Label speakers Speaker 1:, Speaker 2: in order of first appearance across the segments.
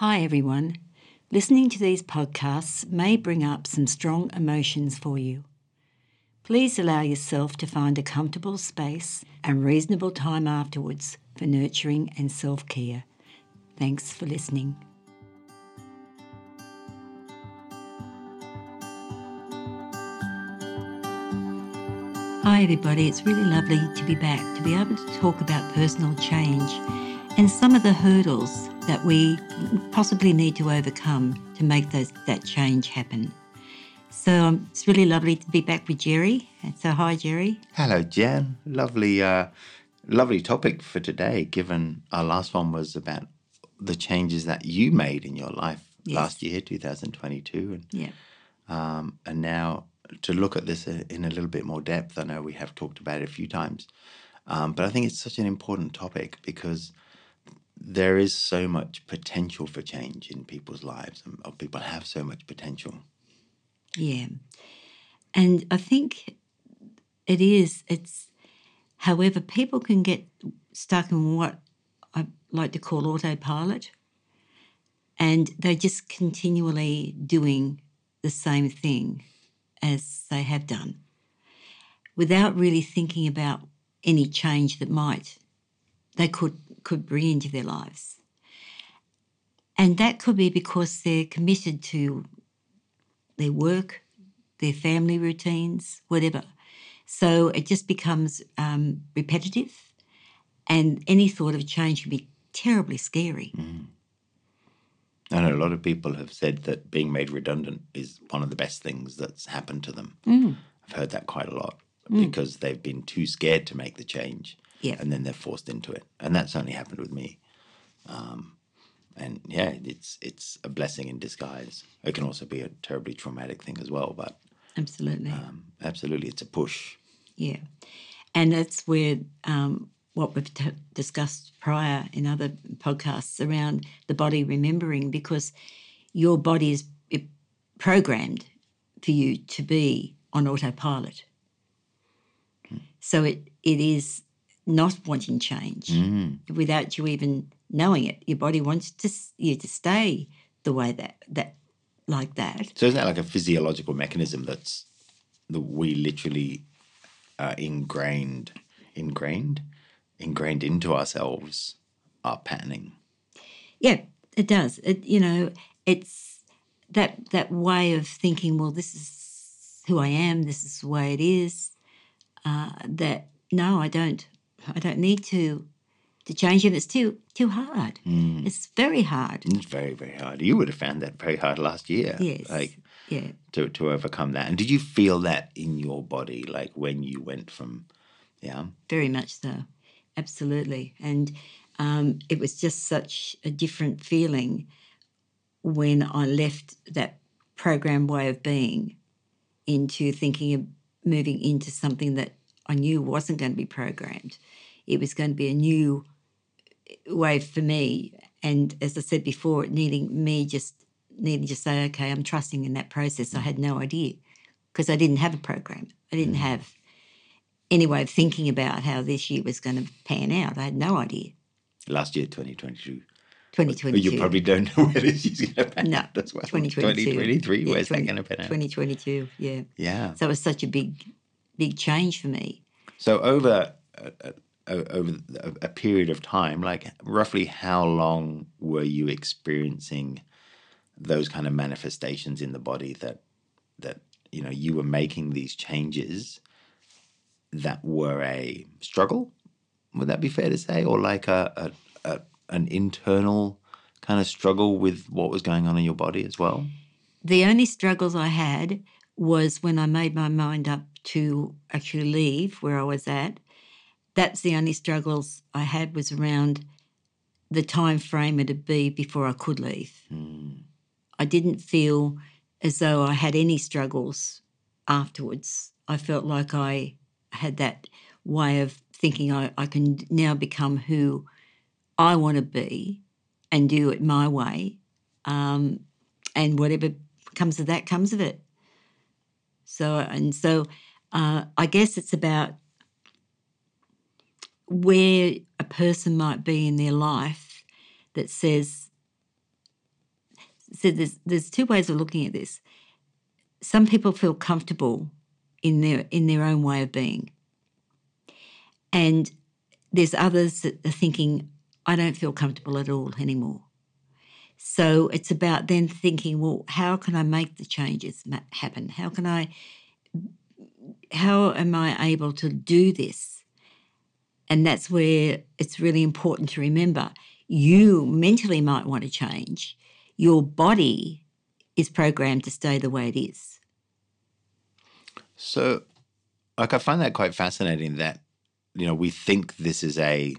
Speaker 1: Hi, everyone. Listening to these podcasts may bring up some strong emotions for you. Please allow yourself to find a comfortable space and reasonable time afterwards for nurturing and self care. Thanks for listening. Hi, everybody. It's really lovely to be back, to be able to talk about personal change and some of the hurdles that we possibly need to overcome to make those, that change happen. So um, it's really lovely to be back with Jerry. So hi, Jerry.
Speaker 2: Hello, Jan. Lovely, uh, lovely topic for today. Given our last one was about the changes that you made in your life
Speaker 1: Yes.
Speaker 2: last year, 2022, and
Speaker 1: Yeah.
Speaker 2: um, and now to look at this in a little bit more depth. I know we have talked about it a few times, um, but I think it's such an important topic because there is so much potential for change in people's lives, and people have so much potential.
Speaker 1: Yeah. And I think it is, it's, however, people can get stuck in what I like to call autopilot. And they're just continually doing the same thing as they have done without really thinking about any change that might they could could bring into their lives. And that could be because they're committed to their work, their family routines, whatever. So it just becomes um, repetitive, and any thought of change can be terribly scary.
Speaker 2: I know a lot of people have said that being made redundant is one of the best things that's happened to them.
Speaker 1: Mm.
Speaker 2: I've heard that quite a lot because they've been too scared to make the change
Speaker 1: Yeah.
Speaker 2: and then they're forced into it. And that certainly happened with me. Um, and yeah, it's it's a blessing in disguise. It can also be a terribly traumatic thing as well, but
Speaker 1: Absolutely.
Speaker 2: um, absolutely, it's a push.
Speaker 1: Yeah. And that's where um, what we've t- discussed prior in other podcasts around the body remembering, because your body is programmed for you to be on autopilot. So it, it is not wanting change
Speaker 2: Mm.
Speaker 1: without you even knowing it. Your body wants to, you to stay the way that, that like that.
Speaker 2: So isn't that like a physiological mechanism that's that we literally are ingrained, ingrained, ingrained into ourselves, our patterning?
Speaker 1: Yeah, it does. It you know, it's that that way of thinking. Well, this is who I am. This is the way it is. Uh, that no, I don't. I don't need to to change it. It's too too hard.
Speaker 2: Mm.
Speaker 1: It's very hard.
Speaker 2: It's very, very hard. You would have found that very hard last year.
Speaker 1: Yes.
Speaker 2: Like
Speaker 1: Yeah.
Speaker 2: to, to overcome that. And did you feel that in your body, like when you went from, yeah?
Speaker 1: Very much so. Absolutely. And um, it was just such a different feeling when I left that program way of being into thinking of moving into something that I knew wasn't going to be programmed. It was going to be a new way for me. And as I said before, needing me just needing to say, okay, I'm trusting in that process. I had no idea because I didn't have a program. I didn't mm. have any way of thinking about how this year was going to pan out. I had no idea.
Speaker 2: Last year, 2022.
Speaker 1: 2022.
Speaker 2: You probably don't know where this is going to pan
Speaker 1: No,
Speaker 2: out as well.
Speaker 1: 2022.
Speaker 2: 2023,
Speaker 1: Yeah,
Speaker 2: where's
Speaker 1: 20
Speaker 2: that going to pan out?
Speaker 1: 2022, yeah.
Speaker 2: Yeah.
Speaker 1: So it was such a big, big change for me.
Speaker 2: So over uh, uh, over a, a period of time, like roughly how long were you experiencing those kind of manifestations in the body that that you know you were making these changes that were a struggle? Would that be fair to say, or like a, a, a an internal kind of struggle with what was going on in your body as well?
Speaker 1: The only struggles I had was when I made my mind up to actually leave where I was at. That's the only struggles I had was around the time frame it'd be before I could leave.
Speaker 2: Mm.
Speaker 1: I didn't feel as though I had any struggles afterwards. I felt like I had that way of thinking I, I can now become who I want to be and do it my way. Um, and whatever comes of that comes of it. So, and so uh, I guess it's about where a person might be in their life that says, so there's there's two ways of looking at this. Some people feel comfortable in their in their own way of being. And there's others that are thinking, I don't feel comfortable at all anymore. So it's about then thinking, well, how can I make the changes happen? How can I, how am I able to do this? And that's where it's really important to remember you mentally might want to change. Your body is programmed to stay the way it is.
Speaker 2: So, like, I find that quite fascinating that, you know, we think this is a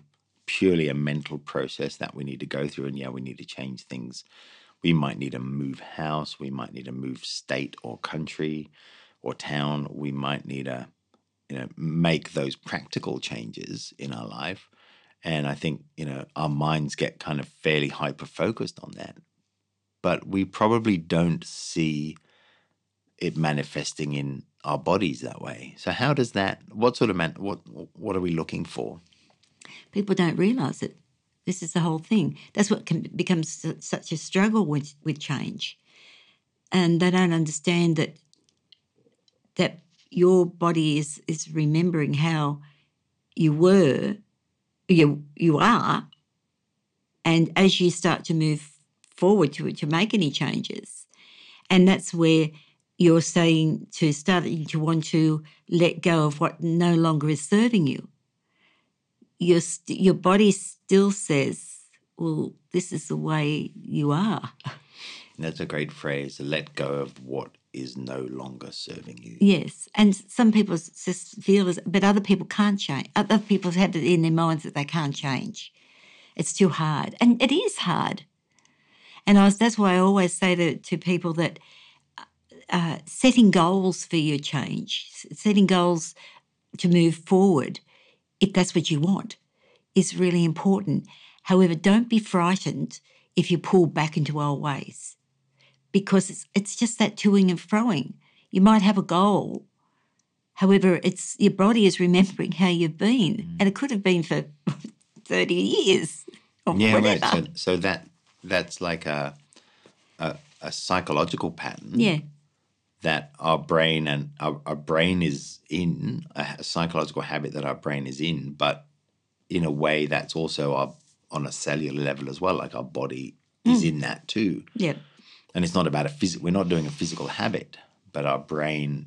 Speaker 2: purely a mental process that we need to go through. And yeah, we need to change things. We might need to move house. We might need to move state or country or town. We might need to, you know, make those practical changes in our life. And I think, you know, our minds get kind of fairly hyper focused on that. But we probably don't see it manifesting in our bodies that way. So how does that what sort of man what what are we looking for?
Speaker 1: People don't realize it. This is the whole thing. That's what can, becomes such a struggle with, with change. And they don't understand that that your body is is remembering how you were, you you are, and as you start to move forward to to make any changes, and that's where you're saying to starting to want to let go of what no longer is serving you your your body still says, "Well, this is the way you are."
Speaker 2: That's a great phrase. Let go of what is no longer serving you.
Speaker 1: Yes, and some people just feel as, but other people can't change. Other people have it in their minds that they can't change. It's too hard, and it is hard. And I was, that's why I always say to, to people that uh, setting goals for your change, setting goals to move forward, if that's what you want, is really important. However, don't be frightened if you pull back into old ways because it's, it's just that toing and froing. You might have a goal. However, it's your body is remembering how you've been, mm. and it could have been for thirty years.
Speaker 2: yeah, whatever. right. So, so that that's like a, a, a psychological pattern.
Speaker 1: Yeah,
Speaker 2: that our brain and our, our brain is in a psychological habit that our brain is in, but in a way that's also our, on a cellular level as well. Like our body mm. is in that too.
Speaker 1: Yeah.
Speaker 2: And it's not about a physical. We're not doing a physical habit, but our brain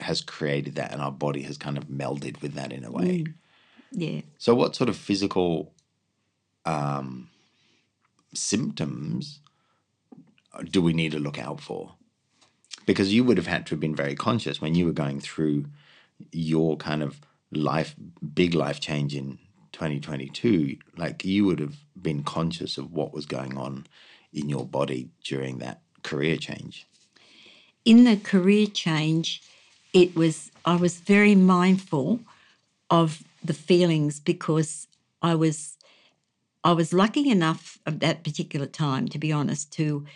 Speaker 2: has created that, and our body has kind of melded with that in a way.
Speaker 1: Mm. Yeah.
Speaker 2: So, what sort of physical um, symptoms do we need to look out for? Because you would have had to have been very conscious when you were going through your kind of life big life change in 2022 like you would have been conscious of what was going on in your body during that career change.
Speaker 1: In the career change it was i was very mindful of the feelings because i was i was lucky enough at that particular time to be honest to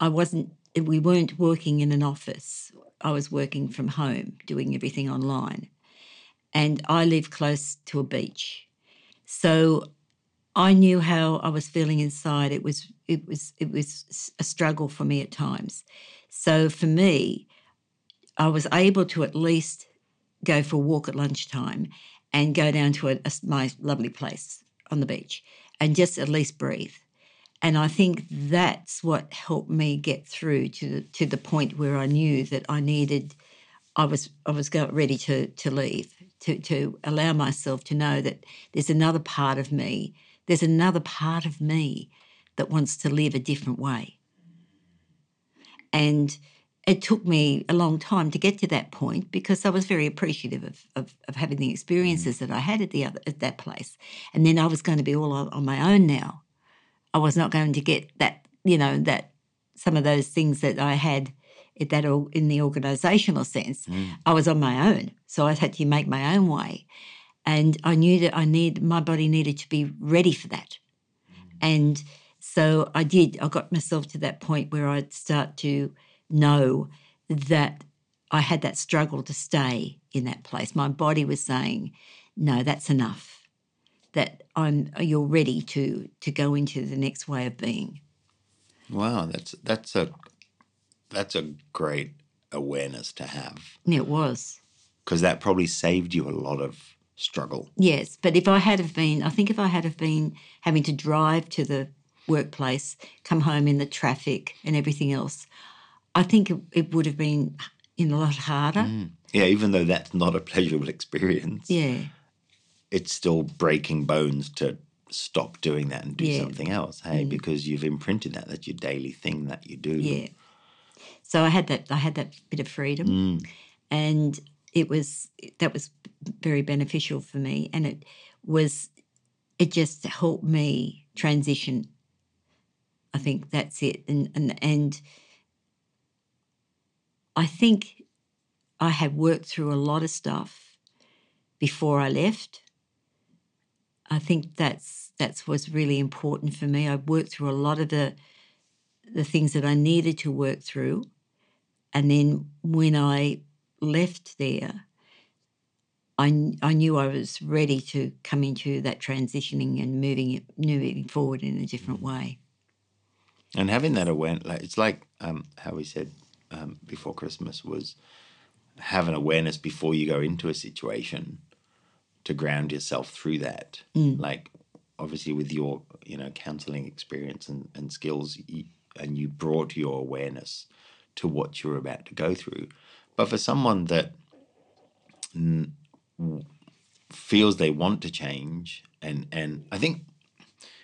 Speaker 1: i wasn't we weren't working in an office. I was working from home, doing everything online. And I live close to a beach. So I knew how I was feeling inside. It was it was it was a struggle for me at times. So for me, I was able to at least go for a walk at lunchtime and go down to a, a, my lovely place on the beach and just at least breathe. And I think that's what helped me get through to the, to the point where I knew that I needed, I was I was ready to to leave to to allow myself to know that there's another part of me, there's another part of me that wants to live a different way. And it took me a long time to get to that point because I was very appreciative of, of, of having the mm-hmm. experiences that I had at the other at that place. And then I was going to be all on, on my own now. I was not going to get that, you know, that some of those things that I had that in the organisational sense. Mm. I was on my own, so I had to make my own way, and I knew that I need my body needed to be ready for that, mm. and so I did. I got myself to that point where I'd start to know that I had that struggle to stay in that place. My body was saying, "No, that's enough." That I'm you're ready to to go into the next way of being.
Speaker 2: Wow, that's that's a that's a great awareness to have
Speaker 1: It was.
Speaker 2: because that probably saved you a lot of struggle.
Speaker 1: Yes, but if I had have been, I think if I had have been having to drive to the workplace, come home in the traffic and everything else, I think it, it would have been in a lot harder. Mm.
Speaker 2: Yeah, even though that's not a pleasurable experience,
Speaker 1: Yeah,
Speaker 2: it's still breaking bones to stop doing that and do
Speaker 1: Yeah. Mm.
Speaker 2: something else. Hey, because you've imprinted that. That's your daily thing that you do.
Speaker 1: yeah. So I had that. I had that bit of freedom,
Speaker 2: Mm.
Speaker 1: and it was that was very beneficial for me, and it was it just helped me transition. I think that's it, and and and I think I had worked through a lot of stuff before I left. I think that's that's was really important for me. I worked through a lot of the the things that I needed to work through, and then when I left there, I I knew I was ready to come into that transitioning and moving moving forward in a different way.
Speaker 2: And having that awareness, like, it's like um, how we said um, before Christmas was have an awareness before you go into a situation to ground yourself through that. Mm. Like, obviously, with your you know counseling experience and, and skills, you, and you brought your awareness to what you're about to go through. But for someone that n- feels they want to change, and and I think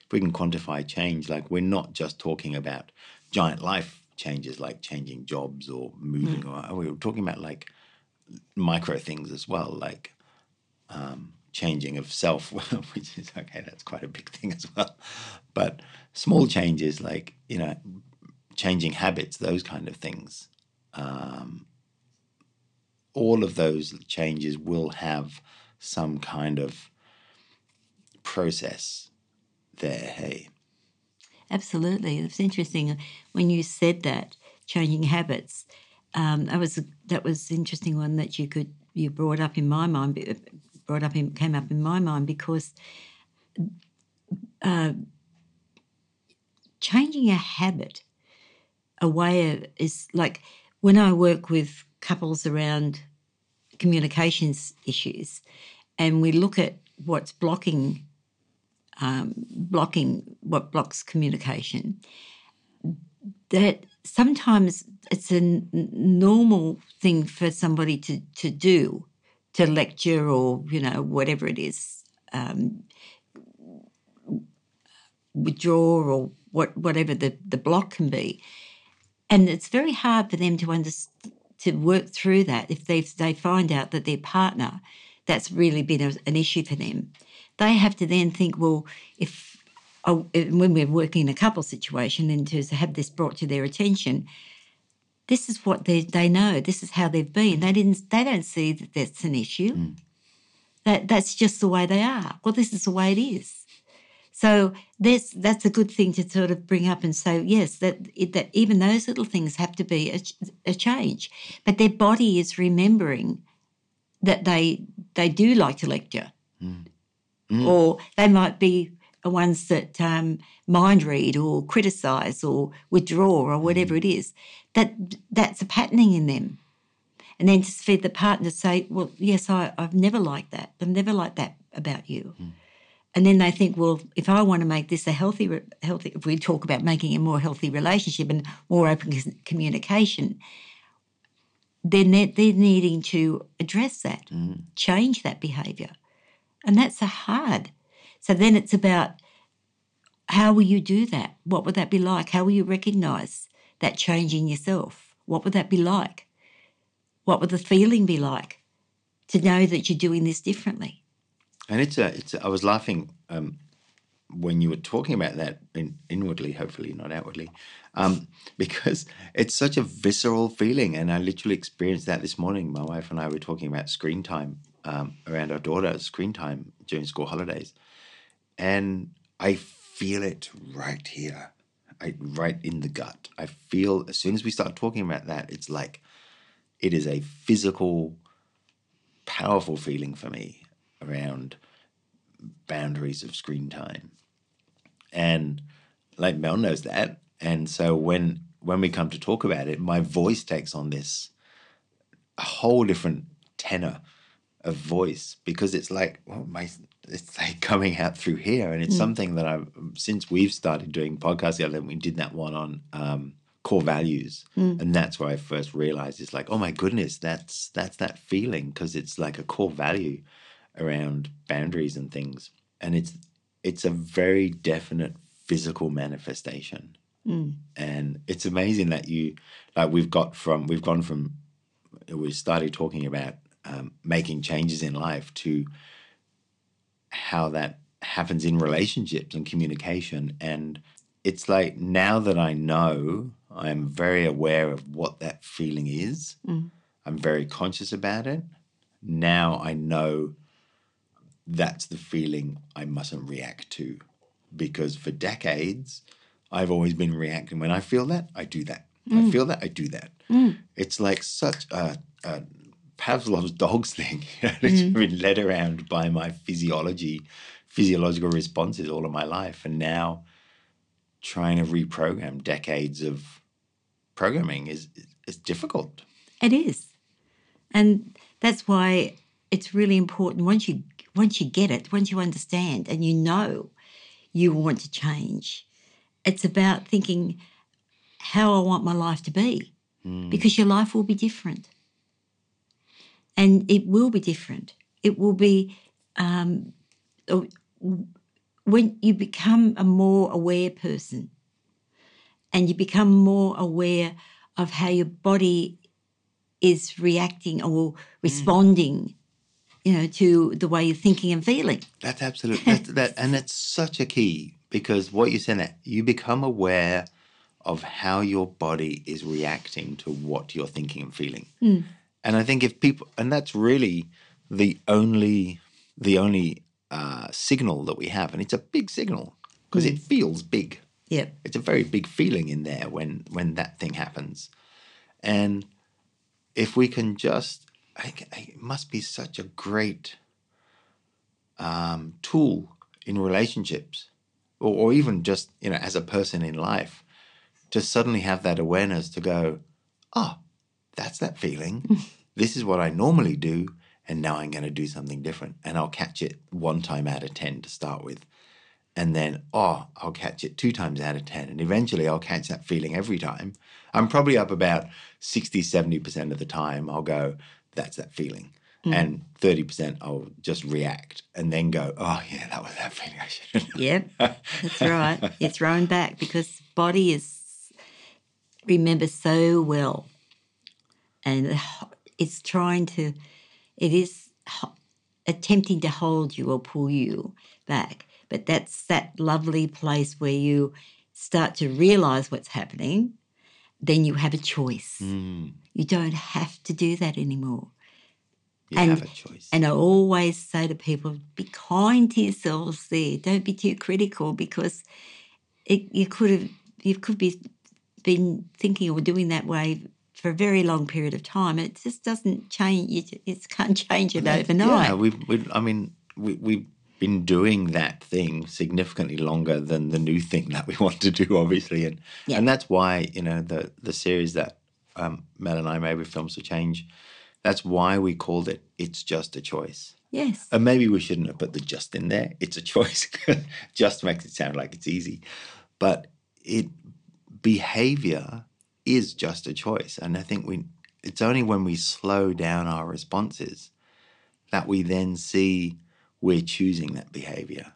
Speaker 2: if we can quantify change, like we're not just talking about giant life changes like changing jobs or mm. moving, or we're talking about like micro things as well, like um, changing of self, which is okay, that's quite a big thing as well. But small changes like, you know, changing habits, those kind of things. Um, all of those changes will have some kind of process there. Hey,
Speaker 1: Absolutely, it's interesting when you said that changing habits. Um, that was that was interesting one that you could you brought up in my mind. Brought up in came up in my mind because uh, changing a habit, a way of is like when I work with couples around communications issues, and we look at what's blocking um, blocking what blocks communication that sometimes it's a n- normal thing for somebody to, to do to lecture or you know whatever it is um, withdraw or what whatever the, the block can be. And it's very hard for them to under, to work through that if they they find out that their partner that's really been a, an issue for them. They have to then think well if oh, when we're working in a couple situation and to have this brought to their attention this is what they they know. This is how they've been. They didn't they don't see that that's an issue. Mm. That that's just the way they are. Well this is the way it is. So that's that's a good thing to sort of bring up and say yes that it, that even those little things have to be a, a change, but their body is remembering that they they do like to lecture, mm. Mm. or they might be ones that um, mind read or criticise or withdraw or whatever it is. That that's a patterning in them. And then to feed the partner say, well, yes, I, I've never liked that. I've never liked that about you. Hmm. And then they think, well, if I want to make this a healthy, healthy, if we talk about making a more healthy relationship and more open communication, then they're, they're needing to address that, hmm. change that behaviour. And that's a hard. So then it's about how will you do that? What would that be like? How will you recognise that change in yourself? What would that be like? What would the feeling be like to know that you're doing this differently?
Speaker 2: And it's a, it's. A, I was laughing um, when you were talking about that in, inwardly, hopefully not outwardly, um, because it's such a visceral feeling. And I literally experienced that this morning. My wife and I were talking about screen time um, around our daughter's screen time during school holidays, and I feel it right here, I, right in the gut. I feel as soon as we start talking about that, it's like it is a physical, powerful feeling for me around boundaries of screen time. And like Mel knows that. And so when when we come to talk about it, my voice takes on this a whole different tenor of voice because it's like well, my it's like coming out through here, and it's something that I've since we've started doing podcasts together. We did that one on um, core values, and that's where I first realized it's like, oh my goodness, that's that's that feeling because it's like a core value around boundaries and things, and it's it's a very definite physical manifestation, and it's amazing that you like we've got from we've gone from we started talking about um, making changes in life to how that happens in relationships and communication. And it's like now that I know, I'm very aware of what that feeling is. Mm. I'm very conscious about it. Now I know that's the feeling I mustn't react to because for decades, I've always been reacting. When I feel that, I do that. I mm. feel that, I do that. Mm. It's like such a, a Pavlov's dogs thing. it's mm-hmm. been led around by my physiology, physiological responses all of my life. And now trying to reprogram decades of programming is is difficult.
Speaker 1: It is. And that's why it's really important once you once you get it, once you understand and you know you want to change, it's about thinking how I want my life to be. Hmm. Because your life will be different. And it will be different. It will be um, when you become a more aware person and you become more aware of how your body is reacting or responding, you know, to the way you're thinking and feeling.
Speaker 2: That's absolutely that's, that, and that's such a key because what you said that you become aware of how your body is reacting to what you're thinking and feeling. And I think if people, and that's really the only the only uh, signal that we have, and it's a big signal because it feels big.
Speaker 1: Yep.
Speaker 2: It's a very big feeling in there when when that thing happens, and if we can just, I, I- it must be such a great um, tool in relationships, or, or even just you know as a person in life, to suddenly have that awareness to go, oh, that's that feeling. this is what I normally do, and now I'm going to do something different, and I'll catch it one time out of ten to start with and then oh i'll catch it two times out of 10 and eventually i'll catch that feeling every time i'm probably up about 60 70% of the time i'll go that's that feeling mm. and 30% i'll just react and then go oh yeah that was that feeling i should
Speaker 1: Yep. That's right. You're thrown back because body is remember so well, and it's trying to. It is attempting to hold you or pull you back, but that's that lovely place where you start to realize what's happening. Then you have a choice.
Speaker 2: Mm,
Speaker 1: You don't have to do that anymore.
Speaker 2: you
Speaker 1: And-
Speaker 2: have a choice
Speaker 1: And I always say to people, be kind to yourselves there. Don't be too critical because it, you could have you could be been thinking or doing that way for a very long period of time. It just doesn't change. It can't change it overnight.
Speaker 2: yeah we've, we i mean we, we've been doing that thing significantly longer than the new thing that we want to do obviously and
Speaker 1: Yeah.
Speaker 2: and that's why you know the the series that um, mel and i made with films to change that's why we called it it's just a choice
Speaker 1: yes.
Speaker 2: And maybe we shouldn't have put the just in there. It's a choice. just makes it sound like it's easy. But it behavior is just a choice. And I think we it's only when we slow down our responses that we then see we're choosing that behavior.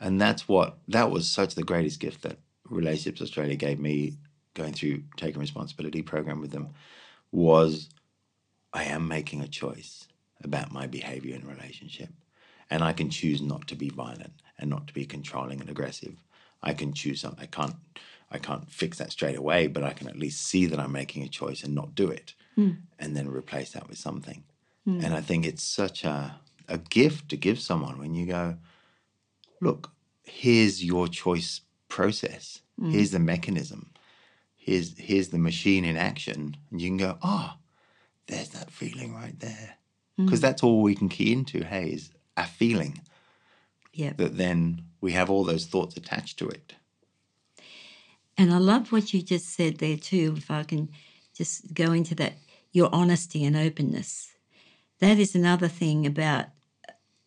Speaker 2: And that's what that was such the greatest gift that Relationships Australia gave me going through taking responsibility program with them was I am making a choice about my behavior in relationship. And I can choose not to be violent and not to be controlling and aggressive. I can choose something. I can't I can't fix that straight away, but I can at least see that I'm making a choice and not do it. Hmm. And then replace that with something. Hmm. And I think it's such a a gift to give someone when you go, look, here's your choice process. Hmm. Here's the mechanism. Here's here's the machine in action. And you can go, oh, there's that feeling right there. Because that's all we can key into, hey, is a feeling
Speaker 1: Yeah.
Speaker 2: that then we have all those thoughts attached to it.
Speaker 1: And I love what you just said there too. If I can just go into that, your honesty and openness. That is another thing about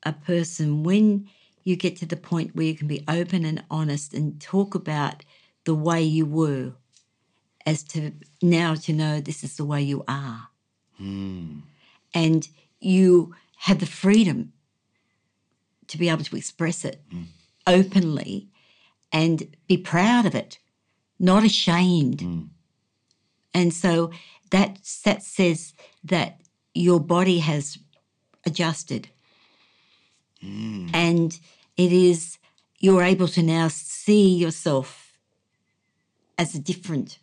Speaker 1: a person when you get to the point where you can be open and honest and talk about the way you were as to now to know this is the way you are. Hmm. And you have the freedom to be able to express it hmm. openly and be proud of it, not ashamed. Mm. And so that, that says that your body has adjusted. Mm. And it is you're able to now see yourself as a different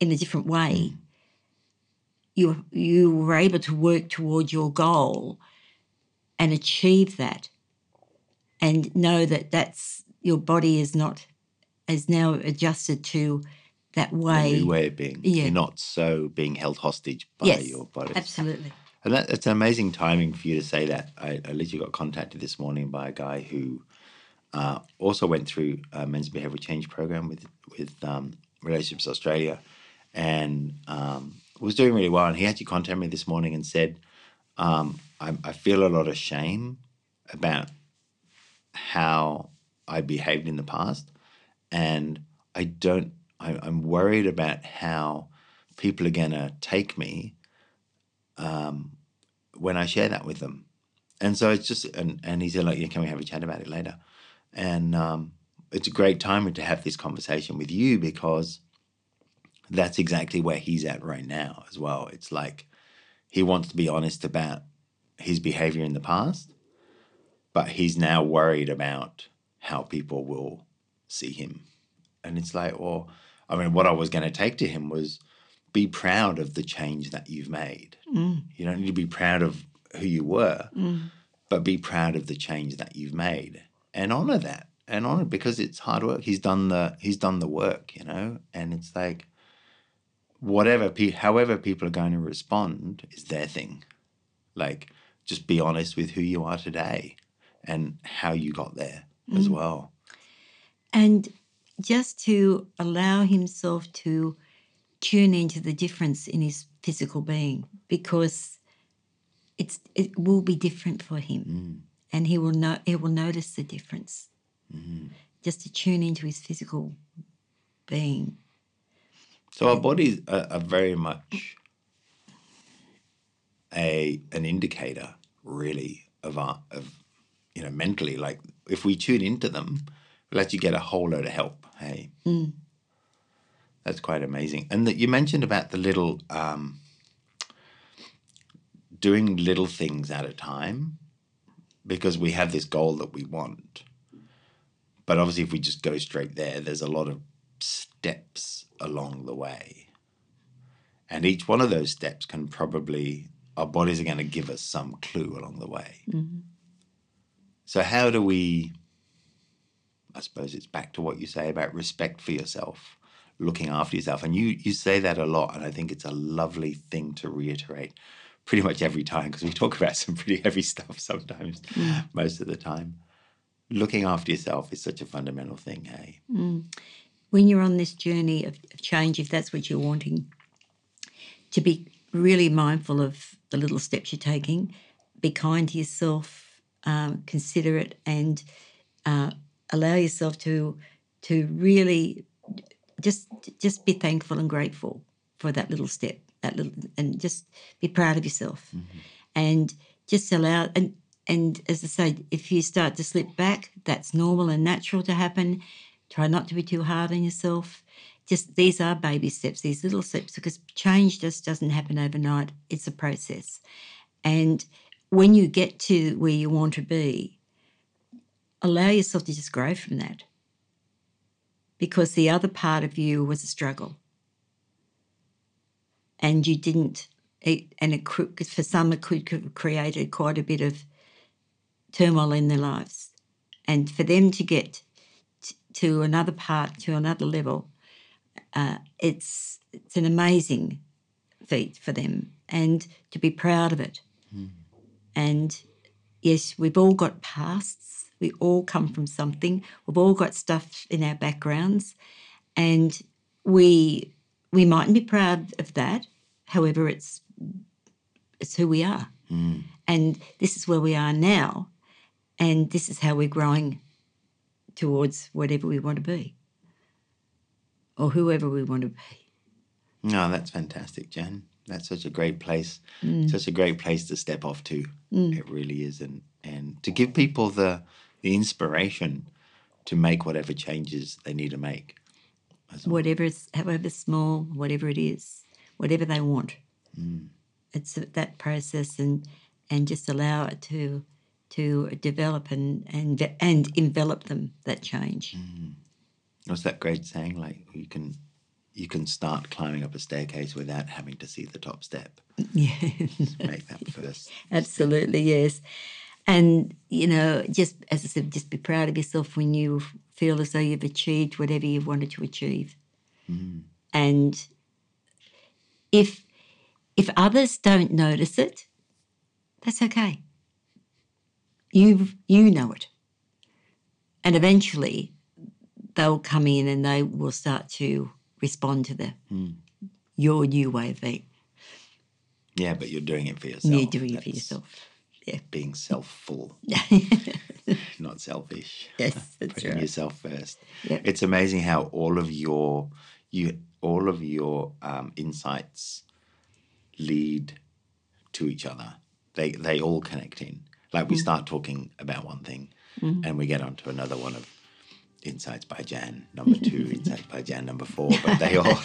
Speaker 1: in a different way. Mm. You you were able to work towards your goal and achieve that and know that that's your body is not is now adjusted to that way
Speaker 2: new way of being.
Speaker 1: Yeah.
Speaker 2: You're not so being held hostage by
Speaker 1: yes
Speaker 2: your body.
Speaker 1: absolutely
Speaker 2: And that, it's amazing timing for you to say that. I, I literally got contacted this morning by a guy who uh, also went through a men's behavioural change program with with um, Relationships Australia, and um, was doing really well. And he actually contacted me this morning and said, um, I, "I feel a lot of shame about how I behaved in the past, and I don't. I, I'm worried about how people are gonna take me." when I share that with them. And so it's just, and, and he said, like, yeah, can we have a chat about it later? And um, it's a great time to have this conversation with you because that's exactly where he's at right now as well. It's like he wants to be honest about his behavior in the past, but he's now worried about how people will see him. And it's like, well, I mean, what I was going to take to him was be proud of the change that you've made. Mm. You don't need to be proud of who you were, mm. but be proud of the change that you've made and honor that and honor because it's hard work. He's done the he's done the work, you know, and it's like whatever pe- however people are going to respond is their thing. Like just be honest with who you are today and how you got there as mm. well.
Speaker 1: And just to allow himself to tune into the difference in his physical being because it's it will be different for him. Mm. And he will know he will notice the difference. Mm-hmm. Just to tune into his physical being.
Speaker 2: So our bodies are, are very much a an indicator, really, of our of you know mentally. Like if we tune into them, we'll actually get a whole load of help. Hey, that's quite amazing. And that you mentioned about the little um, doing little things at a time, because we have this goal that we want. But obviously, if we just go straight there, there's a lot of steps along the way. And each one of those steps can probably, our bodies are going to give us some clue along the way. So, how do we, I suppose it's back to what you say about respect for yourself, looking after yourself. And you, you say that a lot. And I think it's a lovely thing to reiterate pretty much every time because we talk about some pretty heavy stuff sometimes, most of the time. Looking after yourself is such a fundamental thing, hey?
Speaker 1: when you're on this journey of, of change if that's what you're wanting to be really mindful of the little steps you're taking be kind to yourself um, consider it and uh, allow yourself to to really just just be thankful and grateful for that little step that little and just be proud of yourself mm-hmm. and just allow and and as I say, if you start to slip back, that's normal and natural to happen. Try not to be too hard on yourself. Just these are baby steps, these little steps, because change just doesn't happen overnight. It's a process. And when you get to where you want to be, allow yourself to just grow from that. Because the other part of you was a struggle. And you didn't, it, and it could, for some, it could have created quite a bit of turmoil in their lives. And for them to get t- to another part, to another level, uh, it's it's an amazing feat for them, and to be proud of it. And yes, we've all got pasts. We all come from something. We've all got stuff in our backgrounds, and we we mightn't be proud of that. However, it's it's who we are, mm. and this is where we are now, and this is how we're growing towards whatever we want to be, or whoever we want to be.
Speaker 2: No, that's fantastic, Jan. That's such a great place, mm. such a great place to step off to. Mm. It really is, and and to give people the the inspiration to make whatever changes they need to make.
Speaker 1: whatever however small, whatever it is, whatever they want. Mm. It's that process and and just allow it to to develop and and and envelop them that change. Mm.
Speaker 2: What's that great saying? Like you can you can start climbing up a staircase without having to see the top step.
Speaker 1: Yeah,
Speaker 2: Make that first.
Speaker 1: absolutely yes. And you know, just as I said, just be proud of yourself when you feel as though you've achieved whatever you've wanted to achieve. Mm-hmm. And if if others don't notice it, that's okay. You you know it, and eventually they'll come in and they will start to respond to the hmm. your new way of being.
Speaker 2: Yeah, but you're doing it for yourself.
Speaker 1: You're doing it for yourself. Yeah.
Speaker 2: Being self-full, not selfish.
Speaker 1: yes, that's
Speaker 2: Putting
Speaker 1: right.
Speaker 2: yourself first.
Speaker 1: Yep.
Speaker 2: It's amazing how all of your you all of your um, insights lead to each other. They they all connect in. Like
Speaker 1: Mm.
Speaker 2: we start talking about one thing, and we get onto another one of insights by Jan number two, insights by Jan number four. But they all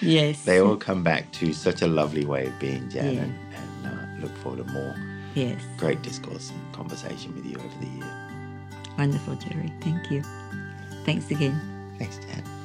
Speaker 1: Yes.
Speaker 2: they all come back to such a lovely way of being, Jan,
Speaker 1: Yeah.
Speaker 2: and, and uh, look forward to more
Speaker 1: yes.
Speaker 2: great discourse and conversation with you over the year.
Speaker 1: Wonderful, Jerry. Thank you. Thanks again.
Speaker 2: Thanks, Jan.